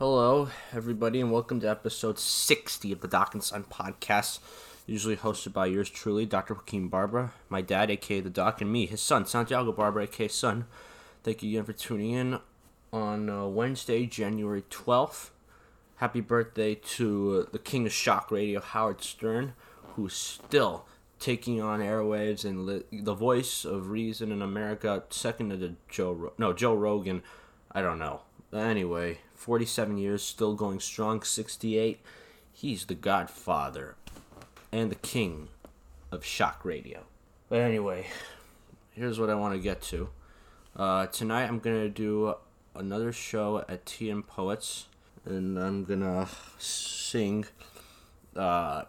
Hello, everybody, and welcome to episode 60 of the Doc and Son podcast, usually hosted by yours truly, Dr. Joaquin Barber, my dad, aka the Doc, and me, his son, Santiago Barber, aka Son. Thank you again for tuning in on uh, Wednesday, January 12th. Happy birthday to uh, the king of shock radio, Howard Stern, who's still taking on airwaves and li- the voice of reason in America, second to Joe, Ro- no, Joe Rogan. I don't know. Anyway, 47 years, still going strong, 68. He's the godfather and the king of shock radio. But anyway, here's what I want to get to. Uh, tonight I'm going to do another show at TM Poets, and I'm going to sing uh,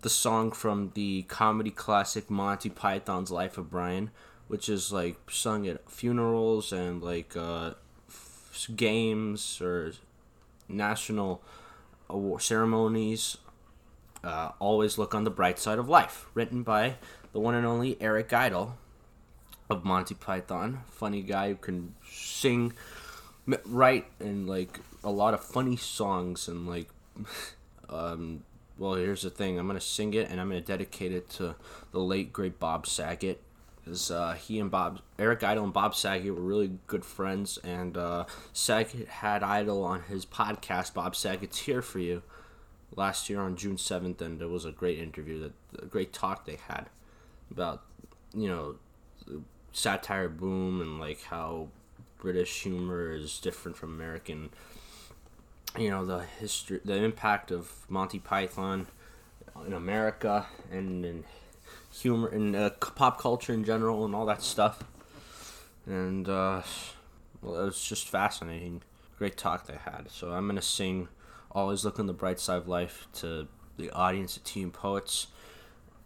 the song from the comedy classic Monty Python's Life of Brian, which is like sung at funerals and like uh, games or national award ceremonies. Uh, always look on the bright side of life. Written by the one and only Eric Idle of Monty Python. Funny guy who can sing, write, and like a lot of funny songs and like. um, well, here's the thing. I'm gonna sing it and I'm gonna dedicate it to the late great Bob Saget because uh, he and Bob, Eric Idle and Bob Saget were really good friends, and uh, Saget had Idle on his podcast, Bob Saget's Here for You, last year on June seventh, and it was a great interview, that a great talk they had about, you know, satire boom and like how British humor is different from American. You know the history, the impact of Monty Python in America and in humor and uh, pop culture in general and all that stuff. And uh, well, it was just fascinating. Great talk they had. So I'm gonna sing "Always Look on the Bright Side of Life" to the audience at Team Poets,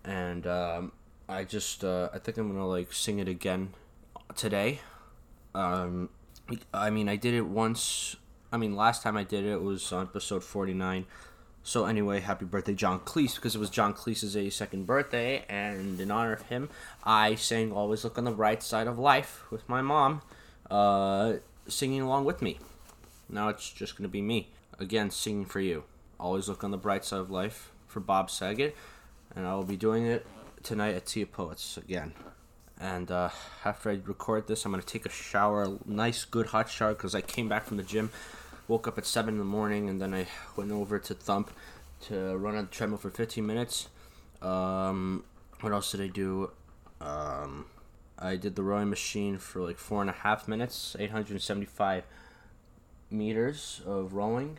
and um, I just uh, I think I'm gonna like sing it again today. Um, I mean I did it once. I mean last time I did it was on episode 49 so anyway, happy birthday, John Cleese, because it was John Cleese's 82nd birthday, and in honor of him, I sang "Always Look on the Bright Side of Life" with my mom, uh, singing along with me. Now it's just gonna be me again singing for you. Always look on the bright side of life for Bob Saget, and I will be doing it tonight at Tia Poets again. And uh, after I record this, I'm gonna take a shower, a nice, good hot shower, because I came back from the gym woke up at 7 in the morning and then I went over to Thump to run on the treadmill for 15 minutes. Um, what else did I do? Um, I did the rowing machine for like four and a half minutes, 875 meters of rowing.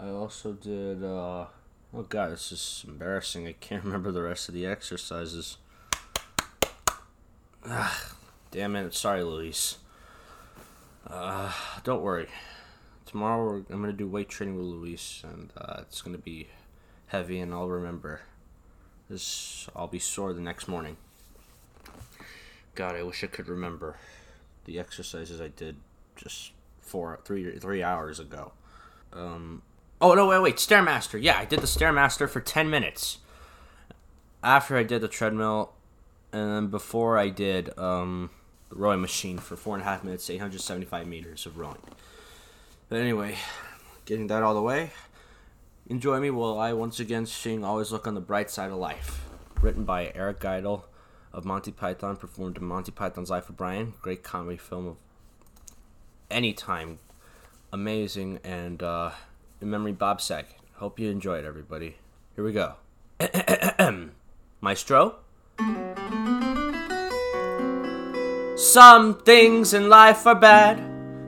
I also did, uh, oh god, this is embarrassing. I can't remember the rest of the exercises. Ah, damn it. Sorry, Luis. Uh, don't worry tomorrow I'm gonna do weight training with Luis, and uh, it's gonna be heavy, and I'll remember. This I'll be sore the next morning. God, I wish I could remember the exercises I did just four, three, three hours ago. Um, oh no, wait, wait, stairmaster. Yeah, I did the stairmaster for ten minutes. After I did the treadmill, and then before I did um, the rowing machine for four and a half minutes, 875 meters of rowing. But anyway, getting that all the way. Enjoy me while I once again sing Always Look on the Bright Side of Life. Written by Eric Idle of Monty Python, performed in Monty Python's Life of Brian. Great comedy film of any time. Amazing and uh, in memory Bob Saget. Hope you enjoyed it everybody. Here we go. Maestro? Some things in life are bad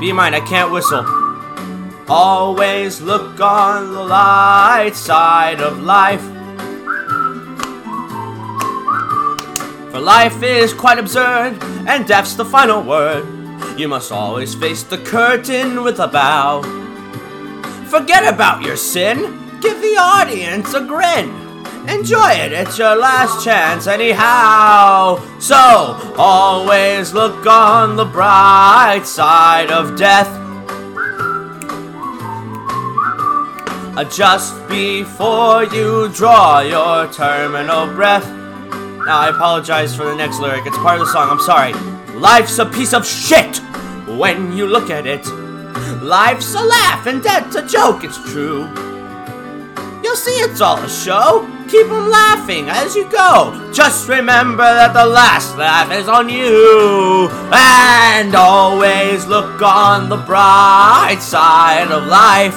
Be mine, I can't whistle. Always look on the light side of life. For life is quite absurd, and death's the final word. You must always face the curtain with a bow. Forget about your sin, give the audience a grin. Enjoy it, it's your last chance, anyhow. So, always look on the bright side of death. Uh, just before you draw your terminal breath. Now, I apologize for the next lyric, it's part of the song, I'm sorry. Life's a piece of shit when you look at it. Life's a laugh and death's a joke, it's true. You'll see it's all a show. Keep 'em laughing as you go. Just remember that the last laugh is on you. And always look on the bright side of life.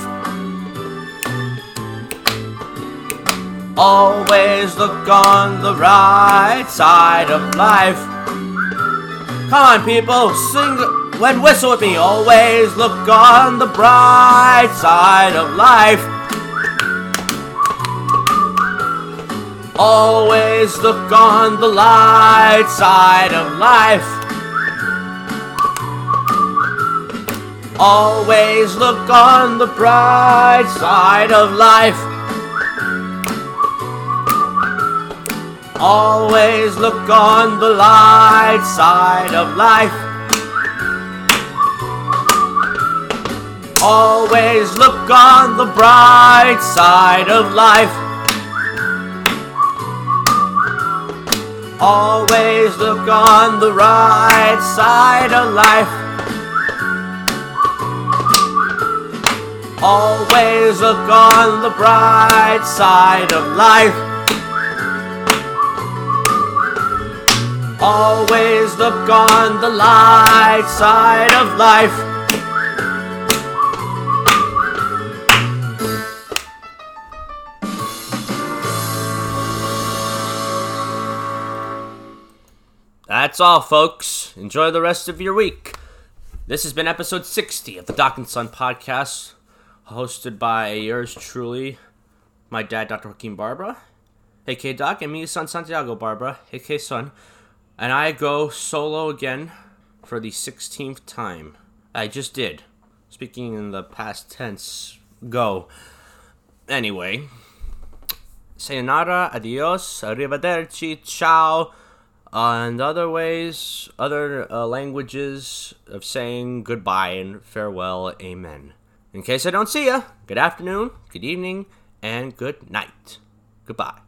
Always look on the right side of life. Come on, people, sing when whistle with me. Always look on the bright side of life. Always look on the light side of life. Always look on the bright side of life. Always look on the light side of life. Always look on the bright side of life. Always look on the right side of life. Always look on the bright side of life. Always look on the light side of life. That's all, folks. Enjoy the rest of your week. This has been episode 60 of the Doc and Son podcast, hosted by yours truly, my dad, Dr. Joaquin Barbara, aka Doc, and me, son Santiago Barbara, aka Son. And I go solo again for the 16th time. I just did. Speaking in the past tense, go. Anyway, sayonara, adios, arrivederci, ciao, and other ways, other uh, languages of saying goodbye and farewell, amen. In case I don't see ya, good afternoon, good evening, and good night. Goodbye.